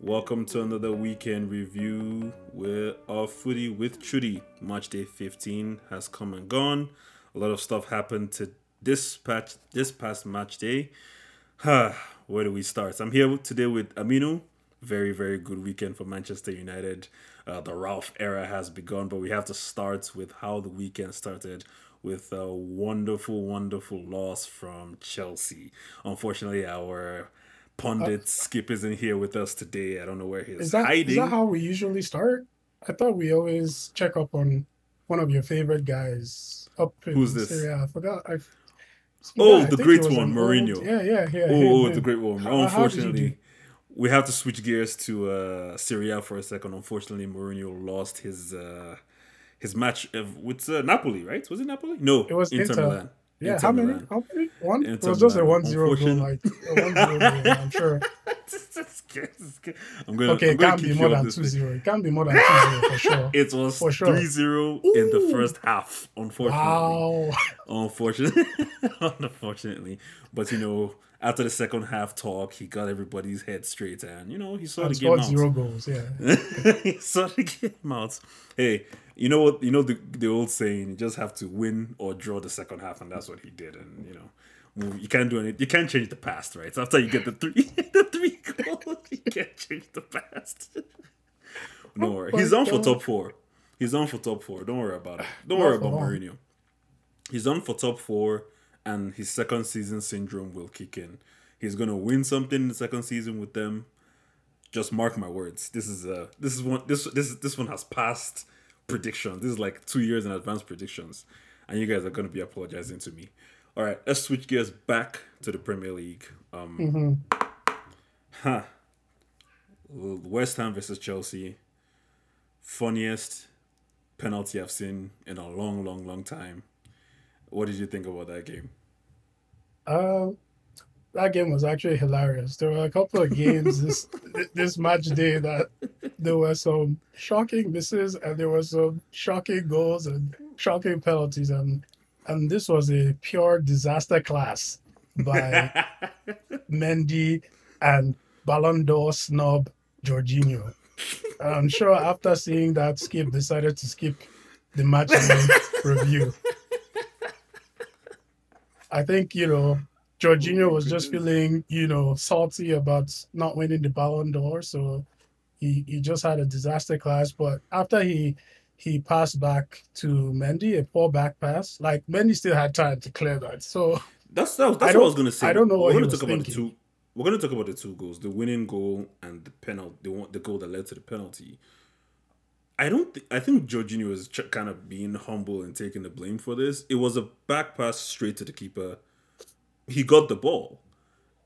Welcome to another weekend review with our footy with Chudy. Match day 15 has come and gone. A lot of stuff happened to this patch this past match day. Where do we start? I'm here today with Aminu. Very, very good weekend for Manchester United. Uh, the Ralph era has begun, but we have to start with how the weekend started with a wonderful, wonderful loss from Chelsea. Unfortunately, our pundit uh, Skip isn't here with us today. I don't know where he's is that, hiding. Is that how we usually start? I thought we always check up on one of your favorite guys up in Who's this? Serie A. I forgot. I, oh, the great one, Mourinho. yeah, yeah, yeah. Oh, the great one. How, Unfortunately, we have to switch gears to uh, Serie A for a second. Unfortunately, Mourinho lost his uh, his match with uh, Napoli, right? Was it Napoli? No, it was Inter, Inter Milan. Yeah, how many? How many? One. It was just a one-zero goal, like a one-zero goal. I'm sure. I'm gonna, okay, I'm it can't be more than 2-0. It can't be more than 2-0 for sure. It was for sure. 3-0 in the first half, unfortunately. Wow. Unfortunately. unfortunately. But you know, after the second half talk, he got everybody's head straight and you know, he saw and the game out. zero goals, yeah. he saw the game out. Hey, you know what? You know the the old saying: you just have to win or draw the second half, and that's what he did. And you know, you can't do anything. You can't change the past, right? So after you get the three, the three goals, you can't change the past. no worry, he's on for top four. He's on for top four. Don't worry about it. Don't worry about Mourinho. He's on for top four, and his second season syndrome will kick in. He's gonna win something in the second season with them. Just mark my words. This is uh this is one this this this one has passed predictions. This is like two years in advance predictions, and you guys are going to be apologizing to me. All right, let's switch gears back to the Premier League. Um, mm-hmm. huh. West Ham versus Chelsea. Funniest penalty I've seen in a long, long, long time. What did you think about that game? Uh, that game was actually hilarious. There were a couple of games this this match day that there were some shocking misses and there were some shocking goals and shocking penalties and and this was a pure disaster class by Mendy and Ballon d'Or snob Jorginho. I'm sure after seeing that, Skip decided to skip the match review. I think you know Jorginho oh, was just feeling, you know, salty about not winning the Ballon d'Or, so he, he just had a disaster class. But after he he passed back to Mendy, a poor back pass, like Mendy still had time to clear that. So that's that's, that's what I was gonna say. I don't know what we're gonna talk thinking. about the two. We're gonna talk about the two goals, the winning goal and the penalty, the the goal that led to the penalty. I don't. Th- I think Jorginho was ch- kind of being humble and taking the blame for this. It was a back pass straight to the keeper he got the ball.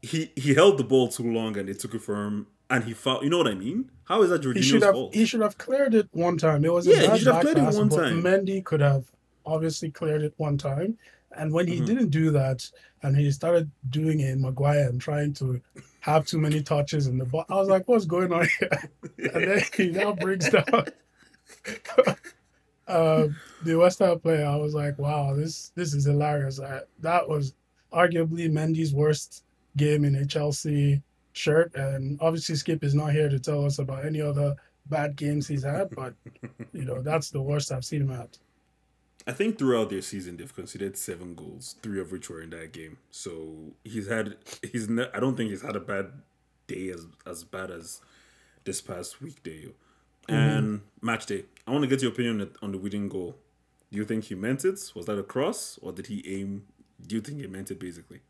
He he held the ball too long and they took it from him and he fouled. You know what I mean? How is that Jorginho's he should have, fault? He should have cleared it one time. It was yeah, he should have cleared pass, it one time. Mendy could have obviously cleared it one time. And when he mm-hmm. didn't do that, and he started doing it in Maguire and trying to have too many touches in the ball, I was like, "What's going on here?" and then he now brings down uh, the West Ham player. I was like, "Wow, this this is hilarious." I, that was arguably Mendy's worst game in a Chelsea shirt. And obviously, Skip is not here to tell us about any other bad games he's had, but you know that's the worst I've seen him at. I think throughout their season they've conceded seven goals, three of which were in that game. So he's had he's ne- I don't think he's had a bad day as as bad as this past weekday. Mm-hmm. And match day. I want to get your opinion on the winning goal. Do you think he meant it? Was that a cross, or did he aim do you think he meant it basically?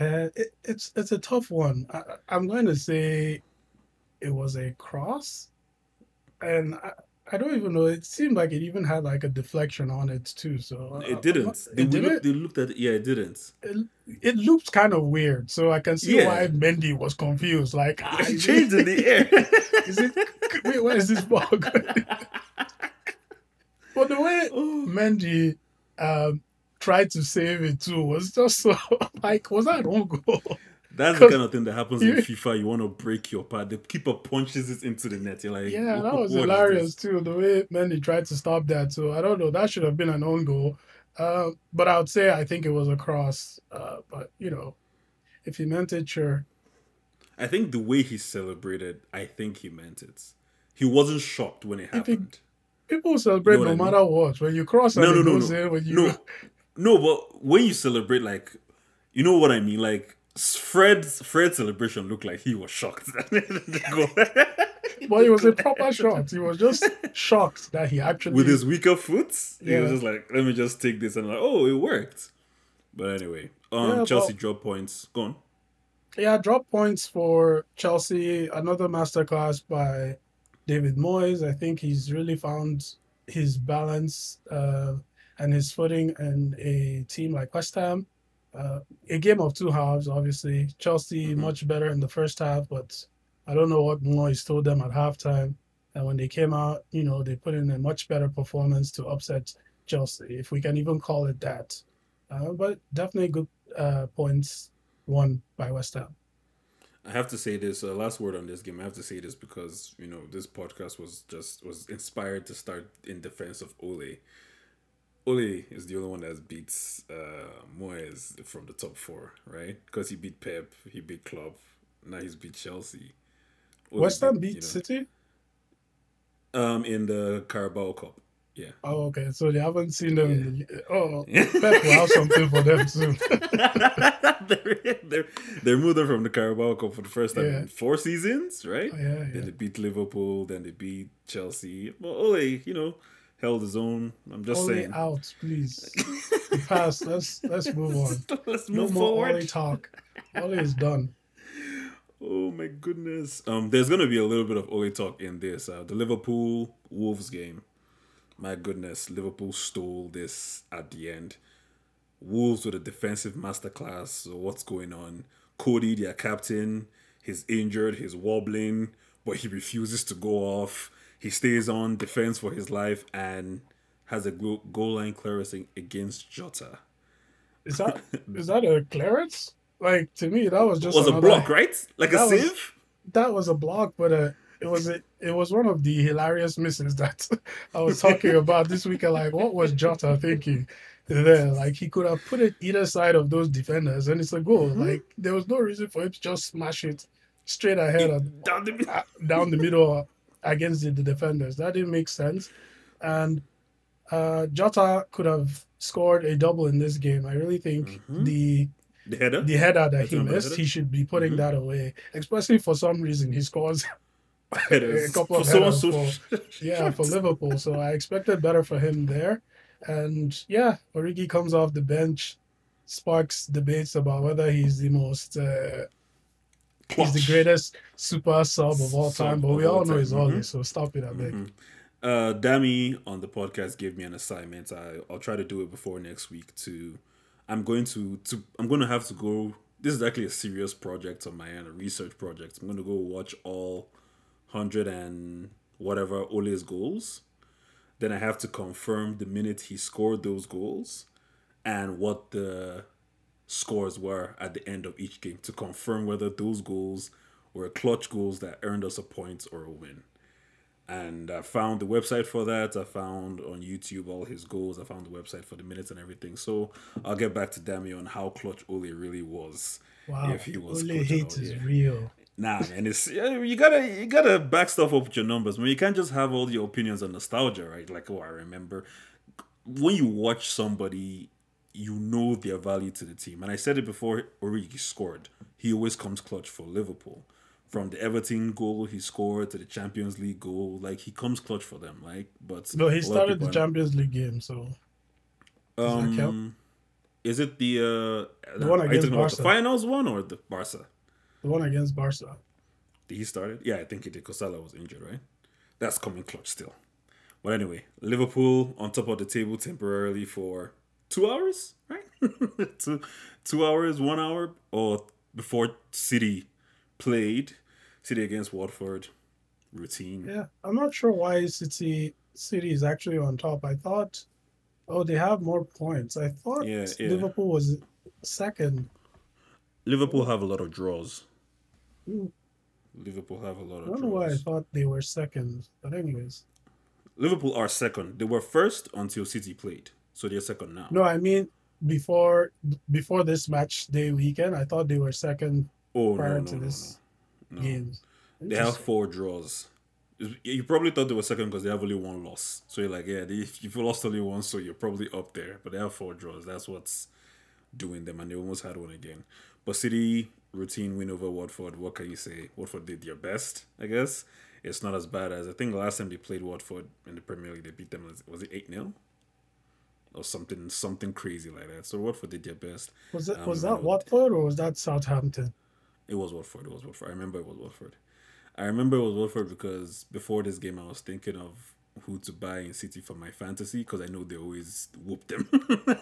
Uh, it, it's it's a tough one. I, I'm going to say it was a cross, and I, I don't even know. It seemed like it even had like a deflection on it too. So it didn't. It, it didn't. they looked at it. Yeah, it didn't. It, it looked kind of weird. So I can see yeah. why Mendy was confused. Like ah, it changed in the air. is it? Wait, where is this ball going? but the way oh. Mendy um, tried to save it too was just so like was that wrong goal? That's the kind of thing that happens in FIFA. You want to break your pad. The keeper punches it into the net. You're like, yeah, that was hilarious too. The way Mendy tried to stop that. So I don't know. That should have been an own goal. Uh, but I would say I think it was a cross. Uh, but you know, if he meant it, sure. I think the way he celebrated, I think he meant it. He wasn't shocked when it happened. People celebrate You know no I mean? matter what. When you cross No, no, no, no. in, when you No, no, but when you celebrate, like, you know what I mean? Like, Fred's Fred's celebration looked like he was shocked. but it was a proper shot. He was just shocked that he actually with his weaker foot. He was just like, "Let me just take this," and like, "Oh, it worked." But anyway, um, Yeah, Chelsea but- drop points. Go on. Yeah, drop points for Chelsea. Another masterclass by David Moyes. I think he's really found his balance uh, and his footing in a team like West Ham. Uh, a game of two halves, obviously. Chelsea Mhm. much better in the first half, but I don't know what Moyes told them at halftime. And when they came out, you know, they put in a much better performance to upset Chelsea, if we can even call it that. Uh, but definitely good uh, points won by West Ham. I have to say this. Uh, last word on this game. I have to say this because you know this podcast was just was inspired to start in defense of Ole. Ole is the only one that beats uh, Moyes from the top four, right? Because he beat Pep, he beat Klopp, now he's beat Chelsea. Ole West Ham you beat know, City. um in the Carabao Cup. Yeah. Oh, okay. So they haven't seen them. The, oh, Pep will have something for them too. they're, they're, they're on from the Carabao Cup for the first time Yeah. in four seasons, right? Oh, yeah, Then they beat Liverpool, then they beat Chelsea. Well, Ole, you know, held his own. I'm just Ole saying. out, please. Pass. Let's let's move on. Let's move No more forward. Ole talk. Ole is done. Oh my goodness. Um, there's gonna be a little bit of Ole talk in this. Uh, the Liverpool Wolves game. My goodness, Liverpool stole this at the end. Wolves with a defensive masterclass. So what's going on? Cody, their captain, he's injured, he's wobbling, but he refuses to go off. He stays on defense for his life and has a goal, goal line clearance against Jota. Is that is that a clearance? Like to me, that was It just was a block, right? Like a That was- save? That was a block, but uh, it was a, it was one of the hilarious misses that I was talking about this weekend. Like, what was Jota thinking there? Like, he could have put it either side of those defenders, and it's a goal. Mhm. Like, there was no reason for him to just smash it straight ahead and Down the uh, down the middle against the, the defenders. That didn't make sense. And uh, Jota could have scored a double in this game. I really think Mhm. the The header? the header that he missed, he should be putting Mhm. that away. Especially for some reason, he scores a couple of For headers so yeah for Liverpool. So I expected better for him there. And yeah, Origi comes off the bench, sparks debates about whether he's the most uh, he's the greatest super sub of all Sub time. But we all know he's Mhm. so stop it, I beg. Mhm. Uh, Dami on the podcast gave me an assignment. I, I'll try to do it before next week. To, I'm going to to I'm going to have to go. This is actually a serious project on my end, a research project. I'm going to go watch all hundred and whatever Ole's goals. Then I have to confirm the minute he scored those goals, and what the scores were at the end of each game to confirm whether those goals were clutch goals that earned us a point or a win and I found the website for that. I found on YouTube all his goals. I found the website for the minutes and everything. So I'll get back to Dami on how clutch Ole really was. Wow, If he was Ole hate is yeah. real. Nah, man, it's you gotta you gotta back stuff up with your numbers. I mean, you can't just have all your opinions on nostalgia, right? Like, oh, I remember when you watch somebody, you know their value to the team. And I said it before Origi scored. He always comes clutch for Liverpool. From the Everton goal he scored to the Champions League goal, like he comes clutch for them. Like, but No, he started the Champions League game, so Does? Um, is it the uh, The one against about the finals one or the Barca? the one against Barca. Did he start it? Yeah, I think he did. Salah was injured, right? That's coming clutch still. But anyway, Liverpool on top of the table temporarily for two hours, right? two, two hours, one hour, or before City played City against Watford. Routine. Yeah, I'm not sure why City City is actually on top. I thought, oh, they have more points. I thought Yeah, yeah. Liverpool was second. Liverpool have a lot of draws. Hmm. Liverpool have a lot of. I don't know why I thought they were second. But anyways, Liverpool are second. They were first until City played, so they're second now. no, I mean before before this match day weekend, I thought they were second oh no, prior no, to no, this. No. games. They have four draws. You probably thought they were second because they have only one loss. So you're like, yeah, they, you've lost only one, so you're probably up there. But they have four draws. That's what's doing them, and they almost had one again. But City routine win over Watford. What can you say? Watford did their best, I guess. It's not as bad as I think last time they played Watford in the Premier League, they beat them. Was it eight 0 or something, something crazy like that? So Watford did their best. Was that was Um, that Watford or was that Southampton? It was Watford. It was Watford. I remember it was Watford. I remember it was Watford because before this game, I was thinking of who to buy in City for my fantasy because I know they always whoop them.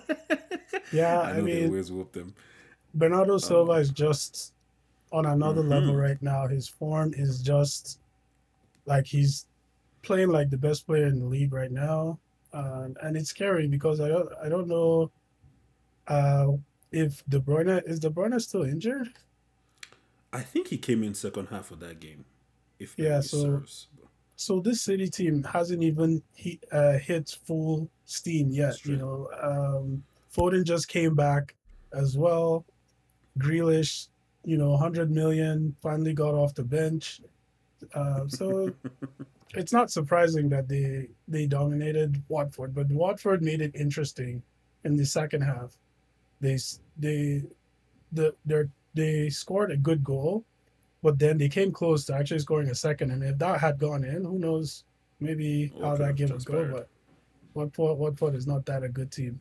Yeah, I I know they mean always whoop them. Bernardo Silva is just on another Mhm. level right now. His form is just like he's playing like the best player in the league right now, um, and it's scary because I don't I don't know uh, if De Bruyne is De Bruyne still injured. I think he came in second half of that game. If Yeah, so- serves. So this City team hasn't even he, uh, hit full steam yet. You know, um, Foden just came back as well. Grealish, you know, 100 million, finally got off the bench. Uh, so it's not surprising that they they dominated Watford, but Watford made it interesting in the second half. They they the they they scored a good goal, but then they came close to actually scoring a second. And if that had gone in, who knows? Maybe What how that game would go. transpired. But Watford Watford is not that a good team.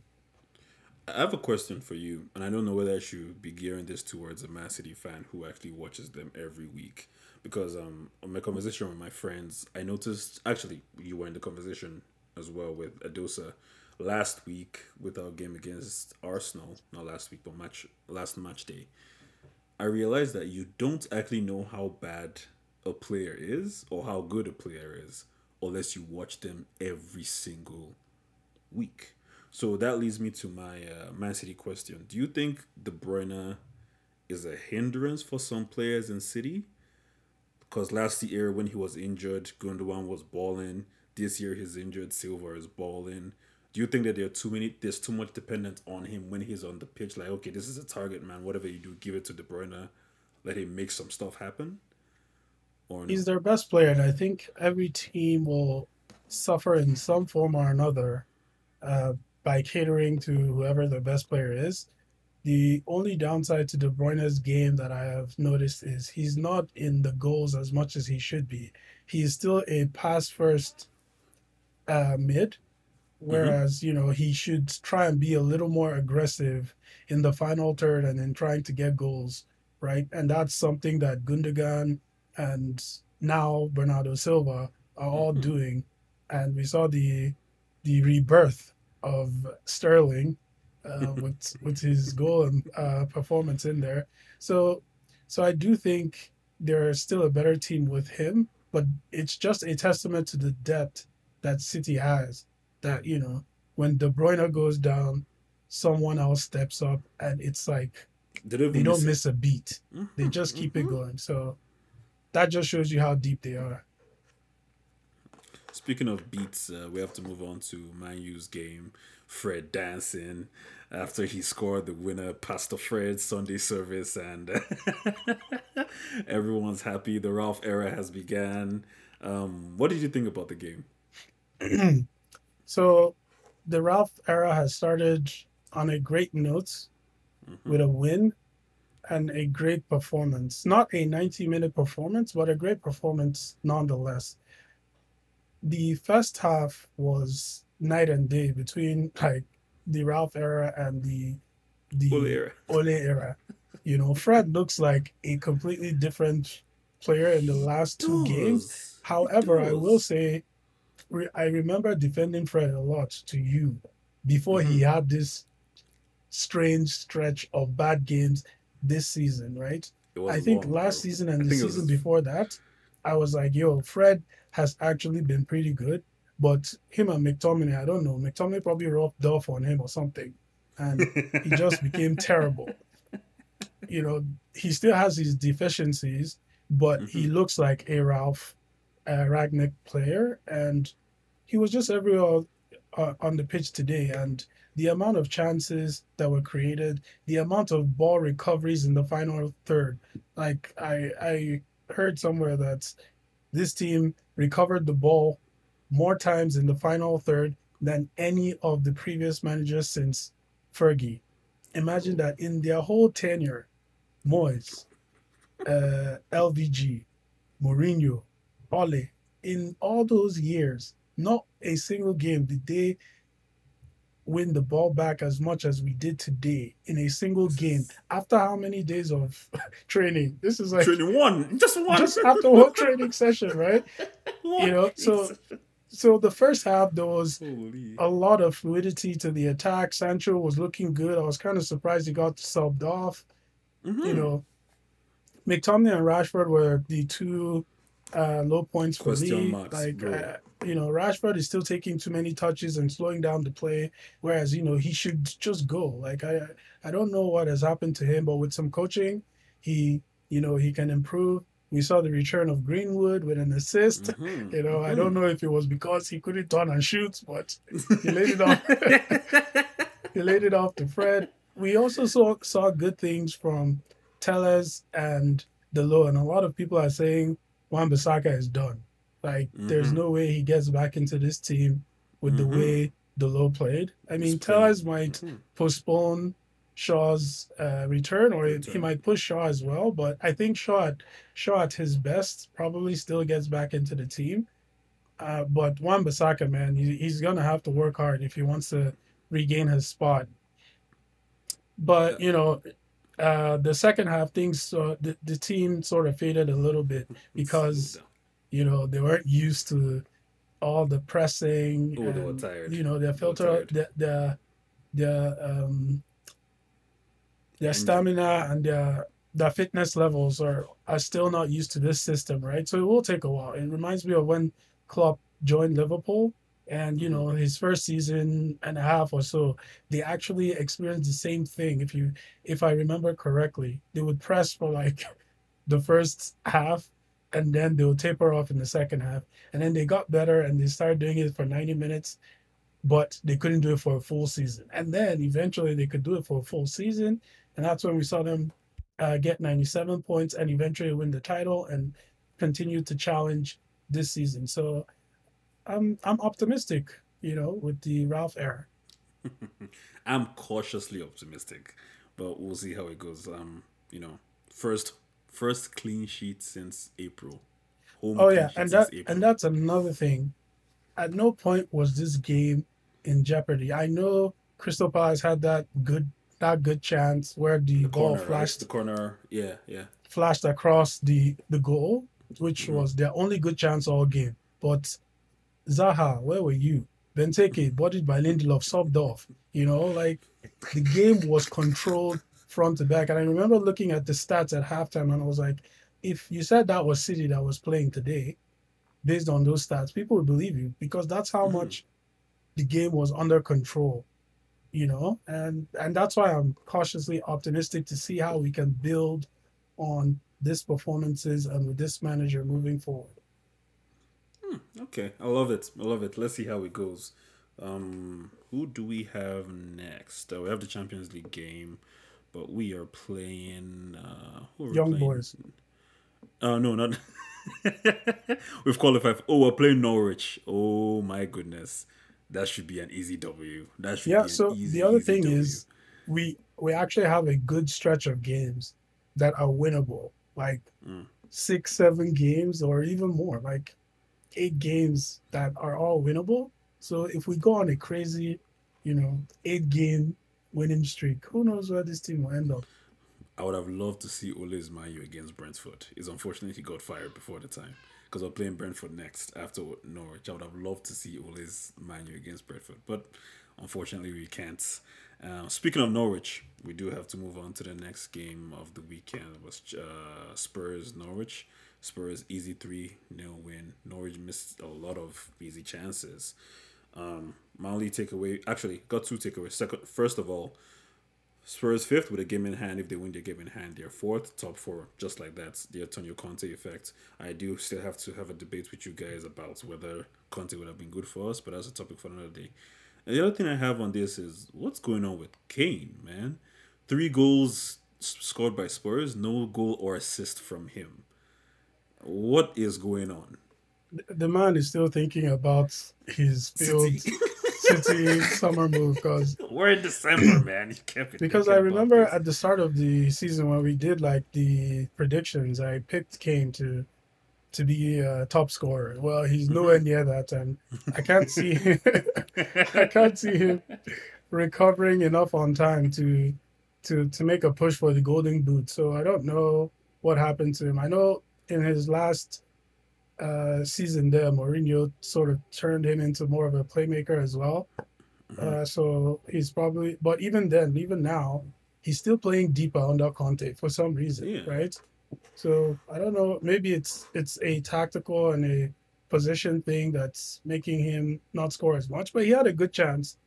I have a question for you, and I don't know whether I should be gearing this towards a Man City fan who actually watches them every week. Because um, on my conversation with my friends, I noticed actually you were in the conversation as well with Adosa last week with our game against Arsenal. Not last week, but match last match day. I realized that you don't actually know how bad a player is or how good a player is unless you watch them every single week. So that leads me to my uh, Man City question. Do you think De Bruyne is a hindrance for some players in City? Because last year when he was injured, Gundogan was balling. This year he's injured, Silva is balling. Do you think that there are too many? There's too much dependence on him when he's on the pitch. Like, okay, this is a target man. Whatever you do, give it to De Bruyne. Let him make some stuff happen. Or no? He's their best player, and I think every team will suffer in some form or another uh, by catering to whoever the best player is. The only downside to De Bruyne's game that I have noticed is he's not in the goals as much as he should be. He's still a pass first uh, mid, whereas you know he should try and be a little more aggressive in the final third and in trying to get goals, right? And that's something that Gundogan and now Bernardo Silva are all Mhm. doing. And we saw the the rebirth of Sterling uh, with with his goal and uh, performance in there. So so I do think they're still a better team with him, but it's just a testament to the depth that City has. That you know when De Bruyne goes down, someone else steps up, and it's like They don't, they don't miss miss a beat. it. They just keep it mhm. going. So that just shows you how deep they are. Speaking of beats, uh, we have to move on to Man U's game. Fred dancing after he scored the winner, Pastor Fred Sunday service, and everyone's happy. The Ralph era has began. Um, what did you think about the game? so the Ralph era has started on a great note Mhm. with a win and a great performance. Not a 90 minute performance, but a great performance nonetheless. The first half was night and day between like the Ralph era and the the Full era. Ole era. You know, Fred looks like a completely different player in the last two games. However, I will say, re- I remember defending Fred a lot to you before he Mm-hmm. had this strange stretch of bad games this season, right? I think long, last bro. season I and the think it was- season before that, I was like, yo, Fred has actually been pretty good. But him and McTominay, I don't know. McTominay probably rubbed off on him or something. And he just became terrible. You know, he still has his deficiencies, but he Mhm. looks like a Ralph uh, Rangnick player, and he was just everywhere uh, on the pitch today. And the amount of chances that were created, the amount of ball recoveries in the final third, like I I heard somewhere that this team recovered the ball more times in the final third than any of the previous managers since Fergie. Imagine that in their whole tenure, Moyes, uh, LVG, Mourinho, Ole, in all those years, not a single game did they win the ball back as much as we did today in a single game. After how many days of training? This is like training one. Just one. Just after one training session right? You know so so the first half there was Holy. a lot of fluidity to the attack. Sancho was looking good. I was kind of surprised he got subbed off. Mhm. you know mctominay and rashford were the two uh low points for Question me. marks, like uh, you know rashford is still taking too many touches and slowing down the play whereas you know he should just go. Like i i don't know what has happened to him but with some coaching he you know he can improve we saw the return of greenwood with an assist Mhm. you know i Mhm. don't know if it was because he couldn't turn and shoot but he laid it off he laid it off to Fred. We also saw saw good things from Telles and Dalot, and a lot of people are saying Wan Bissaka is done. Like, there's Mhm. no way he gets back into this team with the Mhm. way Dalot played. I mean, Telles might Mhm. postpone Shaw's uh, return, or he might push Shaw as well. But I think Shaw, at, Shaw at his best, probably still gets back into the team. Uh, but Wan Bissaka, man, he, he's gonna have to work hard if he wants to regain his spot. But you know, uh, the second half, things uh, the the team sort of faded a little bit because you know they weren't used to all the pressing. Oh, they were tired. You know, their filter, the the the um their Engine. Uh, stamina and their their fitness levels are are still not used to this system, right? So it will take a while. It reminds me of when Klopp joined Liverpool, and you mm-hmm. know his first season and a half or so, they actually experienced the same thing. If you if I remember correctly, they would press for like the first half, and then they would taper off in the second half, and then they got better and they started doing it for ninety minutes, but they couldn't do it for a full season. And then eventually they could do it for a full season, and that's when we saw them uh, get 97 points and eventually win the title and continue to challenge this season. So I'm I'm optimistic, you know, with the Ralph era. I'm cautiously optimistic, but we'll see how it goes. Um, you know, first first clean sheet since April. Home Oh yeah, and that April. and that's another thing. At no point was this game in jeopardy. I know Crystal Palace had that good that good chance where the, the ball corner, right? flashed The corner, yeah, yeah. flashed across the the goal, which Mhm. was their only good chance all game. But Zaha, where were you? Benteke, bodied by Lindelof, subbed off. You know, like the game was controlled front to back. And I remember looking at the stats at halftime and I was like, if you said that was City that was playing today, based on those stats, people would believe you because that's how Mhm. much the game was under control. You know, and and that's why I'm cautiously optimistic to see how we can build on this performances and with this manager moving forward. Hmm, okay, I love it. I love it. Let's see how it goes. Um, who do we have next? Uh, we have the Champions League game, but we are playing uh, who are we Young playing? boys. Uh, no, not. We've qualified. Oh, we're playing Norwich. Oh my goodness, that should be an easy W. That should Yeah, so easy, the other thing W. is we we actually have a good stretch of games that are winnable. Like Mm. six, seven games or even more, like eight games that are all winnable. So if we go on a crazy, you know, eight game winning streak, who knows where this team will end up? I would have loved to see Ole's Manu against Brentford. It's unfortunate he got fired before the time because we're playing Brentford next after Norwich. I would have loved to see Ole's Manu against Brentford, but unfortunately we can't. Uh, speaking of Norwich, we do have to move on to the next game of the weekend. It was uh, Spurs Norwich. Spurs easy three 0 win. Norwich missed a lot of easy chances. Um, my only takeaway, actually, got two takeaways. Second, first of all, Spurs fifth with a game in hand. If they win their game in hand, they're fourth, top four, just like that. The Antonio Conte effect. I do still have to have a debate with you guys about whether Conte would have been good for us, but that's a topic for another day. And the other thing I have on this is what's going on with Kane, man? Three goals scored by Spurs, no goal or assist from him. What is going on? The man is still thinking about his field City. Summer move because We're in December, man. You can't be because I remember at the start of the season when we did like the predictions, I picked Kane to to be a top scorer. Well, he's mm-hmm. nowhere near that, and I can't see I can't see him recovering enough on time to to to make a push for the golden boot. So I don't know what happened to him. I know in his last uh, season there, Mourinho sort of turned him into more of a playmaker as well. Uh, so he's probably, but even then, even now, he's still playing deeper under Conte for some reason, Yeah. right? So I don't know. Maybe it's it's a tactical and a position thing that's making him not score as much. But he had a good chance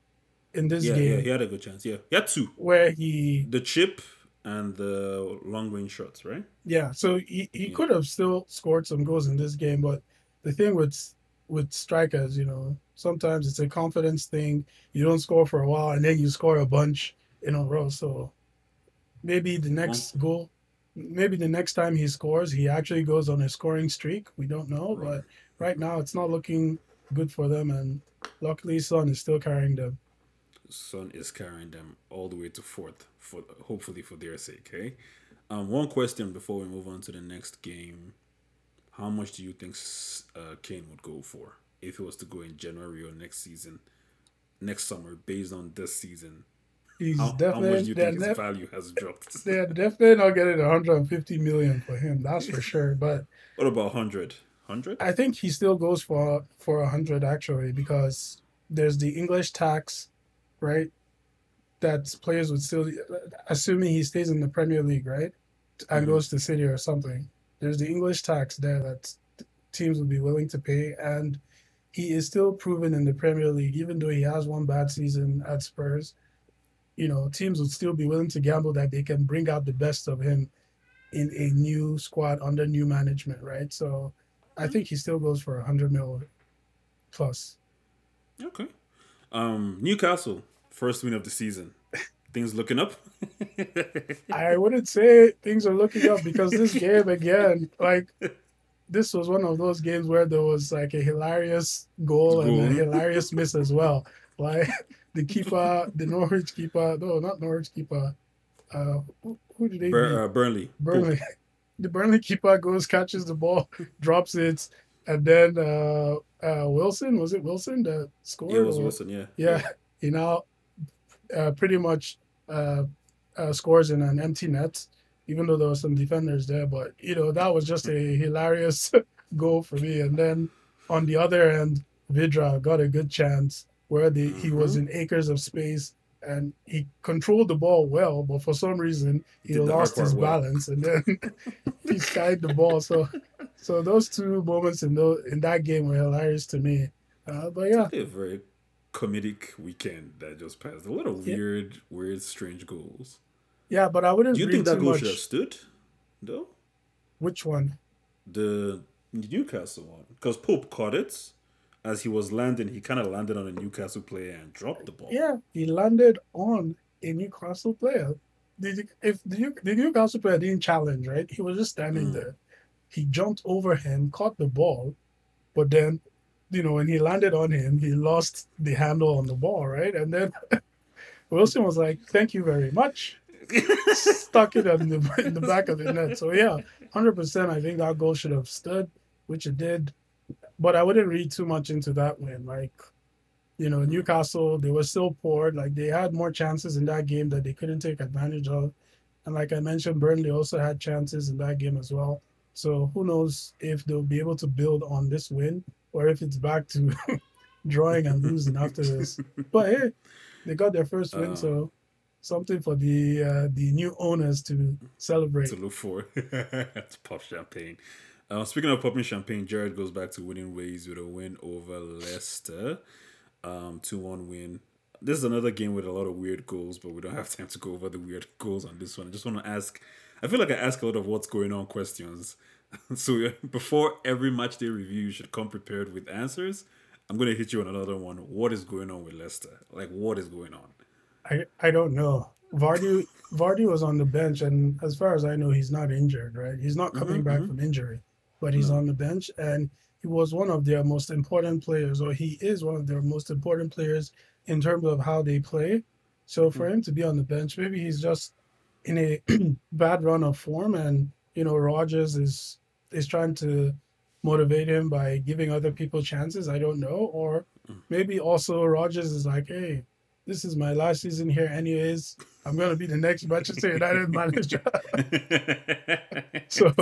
in this yeah, game yeah, he had a good chance. Yeah, he had two: where he the chip and the long range shots, right? Yeah, so he, he Yeah. could have still scored some goals in this game, but the thing with with strikers, you know, sometimes it's a confidence thing. You don't score for a while and then you score a bunch in a row. So maybe the next goal, maybe the next time he scores, he actually goes on a scoring streak. We don't know, Right. but right now it's not looking good for them. And luckily, Son is still carrying them. Son is carrying them all the way to fourth, for hopefully for their sake. Okay. Um, one question before we move on to the next game: How much do you think uh, Kane would go for if he was to go in January or next season, next summer, based on this season? He's How, how much definitely do you think his def- value has dropped? they're definitely not getting 150 million for him. That's for sure. But What about hundred? Hundred? I think he still goes for for a hundred actually because there's the English tax, right? That players would still, assuming he stays in the Premier League, right, and Mhm. goes to City or something. There's the English tax there that teams would be willing to pay, and he is still proven in the Premier League, even though he has one bad season at Spurs. You know, teams would still be willing to gamble that they can bring out the best of him in a new squad under new management, right? So I think he still goes for a hundred mil plus. Okay. Um, Newcastle first win of the season. Things looking up. I wouldn't say things are looking up because this game again, like this was one of those games where there was like a hilarious goal and a hilarious miss as well. Like the keeper, the Norwich keeper, no, not Norwich keeper. Uh, who, who did they? Bur- uh, Burnley. Burnley. The Burnley keeper goes, catches the ball, drops it, and then uh, uh, Wilson was it Wilson that scored? Yeah, it was or- Wilson. Yeah. Yeah, he now uh, pretty much uh, uh, scores in an empty net, even though there were some defenders there. But you know that was just a hilarious goal for me. And then on the other end, Vydra got a good chance where the, he was Mm-hmm. in acres of space and he controlled the ball well, but for some reason he did lost his well. balance and then he skied the ball. So, so those two moments in those, in that game were hilarious to me. Uh, but yeah, A very comedic weekend that just passed. A lot of Yeah. weird, weird, strange goals. yeah, but I wouldn't. Do you think that goal much. should have stood? Though Which one? the Newcastle one, because Pope caught it as he was landing. He kind of landed on a Newcastle player and dropped the ball. Yeah, he landed on a Newcastle player. The, if the, the Newcastle player didn't challenge, right? He was just standing Mm. there. He jumped over him, caught the ball, but then, you know, when he landed on him, he lost the handle on the ball, right? And then Wilson was like, "Thank you very much." Stuck it in the in the back of the net. So yeah, hundred percent. I think that goal should have stood, which it did. But I wouldn't read too much into that win. Like, you know, Newcastle, they were still poor. Like they had more chances in that game that they couldn't take advantage of. And like I mentioned, Burnley also had chances in that game as well. So who knows if they'll be able to build on this win or if it's back to drawing and losing after this. But hey, they got their first win, Uh, so something for the uh, the new owners to celebrate. to look for to pop champagne. Uh, speaking of popping champagne, Gerrard goes back to winning ways with a win over Leicester. Um, 2 1 win. This is another game with a lot of weird goals, but we don't have time to go over the weird goals on this one. I just want to ask I feel like I ask a lot of what's going on questions. so before every match day review, you should come prepared with answers. I'm going to hit you on another one. What is going on with Leicester? Like, what is going on? I I don't know. Vardy Vardy was on the bench, and as far as I know, he's not injured. Right? He's not coming Mhm, back mhm. from injury. but he's No. on the bench and he was one of their most important players, or he is one of their most important players in terms of how they play. So for him to be on the bench, maybe he's just in a bad run of form, and you know Rodgers is is trying to motivate him by giving other people chances. I don't know, or maybe also Rodgers is like, hey, this is my last season here, anyways. I'm gonna be the next Manchester United manager. so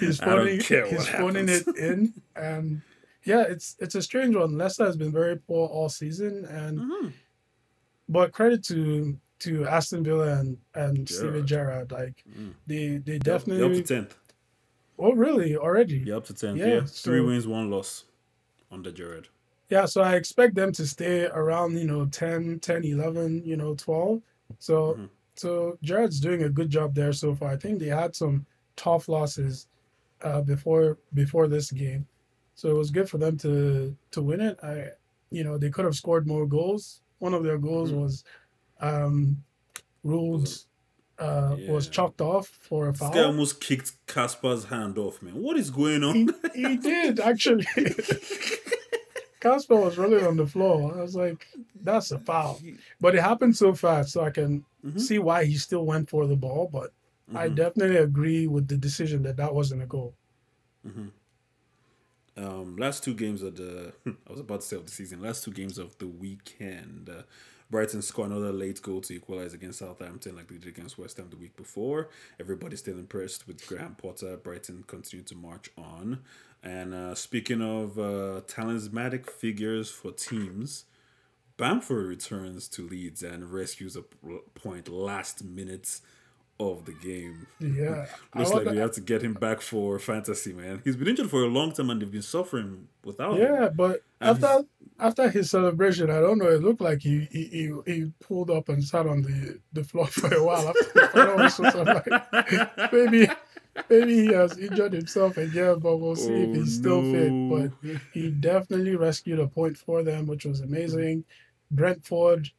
he's phoning he's phoning it in, and yeah, it's it's a strange one. Leicester has been very poor all season, and Mhm. but credit to to Aston Villa and and Steven Gerrard. Like Mm. they they You're up to tenth. Oh, really? Already? You're up to tenth. Yeah, Yeah, three wins, one loss under Gerrard. Yeah, so I expect them to stay around, you know, 10, 10, 11, you know, 12. So Mhm. so Gerrard's doing a good job there so far. I think they had some tough losses uh before before this game. So it was good for them to to win it. I you know, they could have scored more goals. One of their goals Mhm. was um ruled uh was Yeah. chalked off for a foul. This guy almost kicked Kasper's hand off, man. What is going on? He, he did actually. Kasper was rolling on the floor. I was like, that's a foul. But it happened so fast, so I can Mhm. see why he still went for the ball. But I Mhm. definitely agree with the decision that that wasn't a goal. Um, last two games of the I was about to say of the season. Last two games of the weekend. Uh, Brighton score another late goal to equalize against Southampton, like they did against West Ham the week before. Everybody's still impressed with Graham Potter. Brighton continue to march on. And uh, speaking of uh, talismanic figures for teams, Bamford returns to Leeds and rescues a point last minute of the game. Yeah. Looks like we have to get him back for fantasy, man. He's been injured for a long time and they've been suffering without him. yeah, but And after after his celebration, I don't know. It looked like he he, he, pulled up and sat on the, the floor for a while. After the like, maybe maybe he has injured himself again, but we'll see if Oh, he's still fit. But he definitely rescued a point for them, which was amazing. Brentford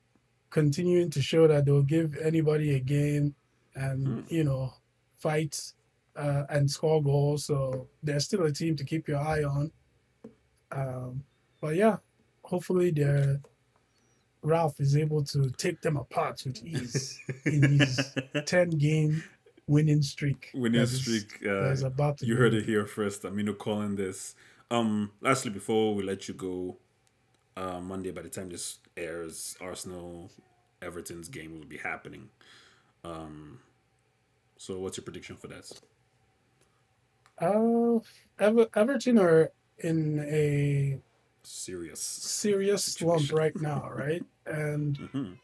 continuing to show that they'll give anybody a game and Mm. you know fight uh, and score goals. So they're still a team to keep your eye on. Um, but yeah, hopefully their Ralph is able to take them apart with ease in his ten game winning streak. Winning is- streak. that is Uh, about to you heard it here first. Aminu calling this. Um, lastly, before we let you go, uh, Monday, by the time this airs, Arsenal Everton's game will be happening. Um, so what's your prediction for that? Uh, Ever- Everton are in a Serious. serious slump right now, right? And Mhm.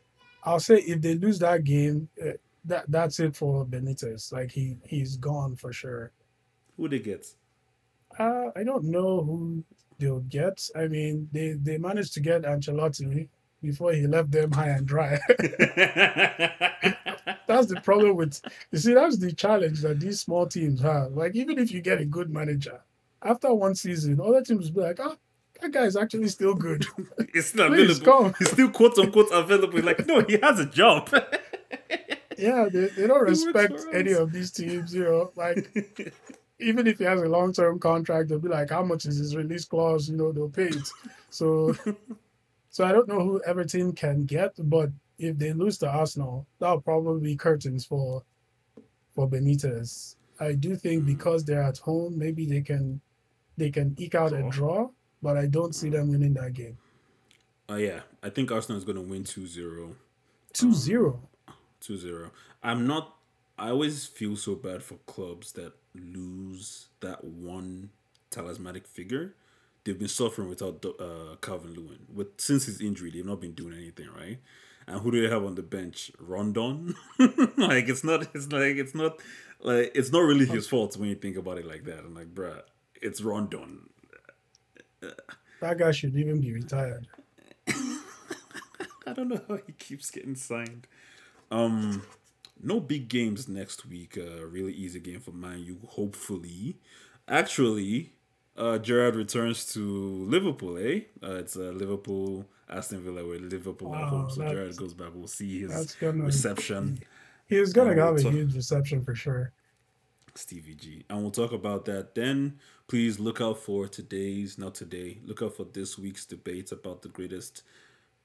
I'll say if they lose that game, uh, that that's it for Benitez. Like he he's gone for sure. Who they get? Uh, I don't know who they'll get. I mean, they they managed to get Ancelotti before he left them high and dry. that's the problem with you see that's the challenge that these small teams have. Like even if you get a good manager, after one season, other teams will be like, ah, that guy is actually still good. It's still Please available. come. He's still quote unquote available. Like, no, he has a job. yeah, they, they don't respect any of these teams, you know, like even if he has a long term contract, they'll be like, how much is his release clause? You know, they'll pay it. So, so I don't know who Everton can get, but if they lose to Arsenal, that'll probably be curtains for for Benitez. I do think hmm. because they're at home, maybe they can they can eke out a Draw. But I don't see them winning that game. Oh yeah, I think Arsenal is going to win 2-0. 2-0. 2-0. I'm not I always feel so bad for clubs that lose that one talismanic figure. They've been suffering without uh, Calvert-Lewin. With since his injury, they've not been doing anything, right? And who do they have on the bench? Rondon. like it's not. It's like it's not. Like it's not really his fault when you think about it like that. I'm like, bruh, it's Rondon. That guy should even be retired. I don't know how he keeps getting signed. Um, no big games next week. A really easy game for Man U. Hopefully, actually, uh, Gerrard returns to Liverpool. Eh, uh, it's uh, Liverpool, Aston Villa, where Liverpool at Wow, home. So Gerrard goes back. We'll see his gonna reception. He's gonna Yeah, have a huge reception for sure. Stevie G. And we'll talk about that then. Please look out for today's, not today, look out for this week's debate about the greatest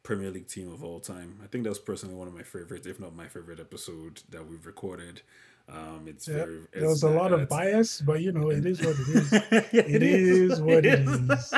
Premier League team of all time. I think that's personally one of my favorites, if not my favorite episode that we've recorded. Um, it's Yeah, very. There was a it's- lot of bias, but you know, it is what it is. It is what it is.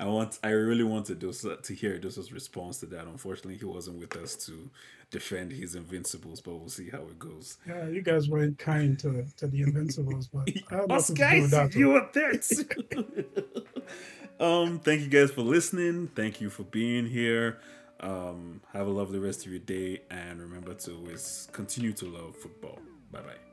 I want. I really wanted Dos to hear Dos's response to that. Unfortunately, he wasn't with us to defend his invincibles, but we'll see how it goes. Yeah, you guys weren't kind to, to the Invincibles, but Us guys, you were there um, thank you guys for listening. Thank you for being here. Um, have a lovely rest of your day, and remember to always continue to love football. Bye bye.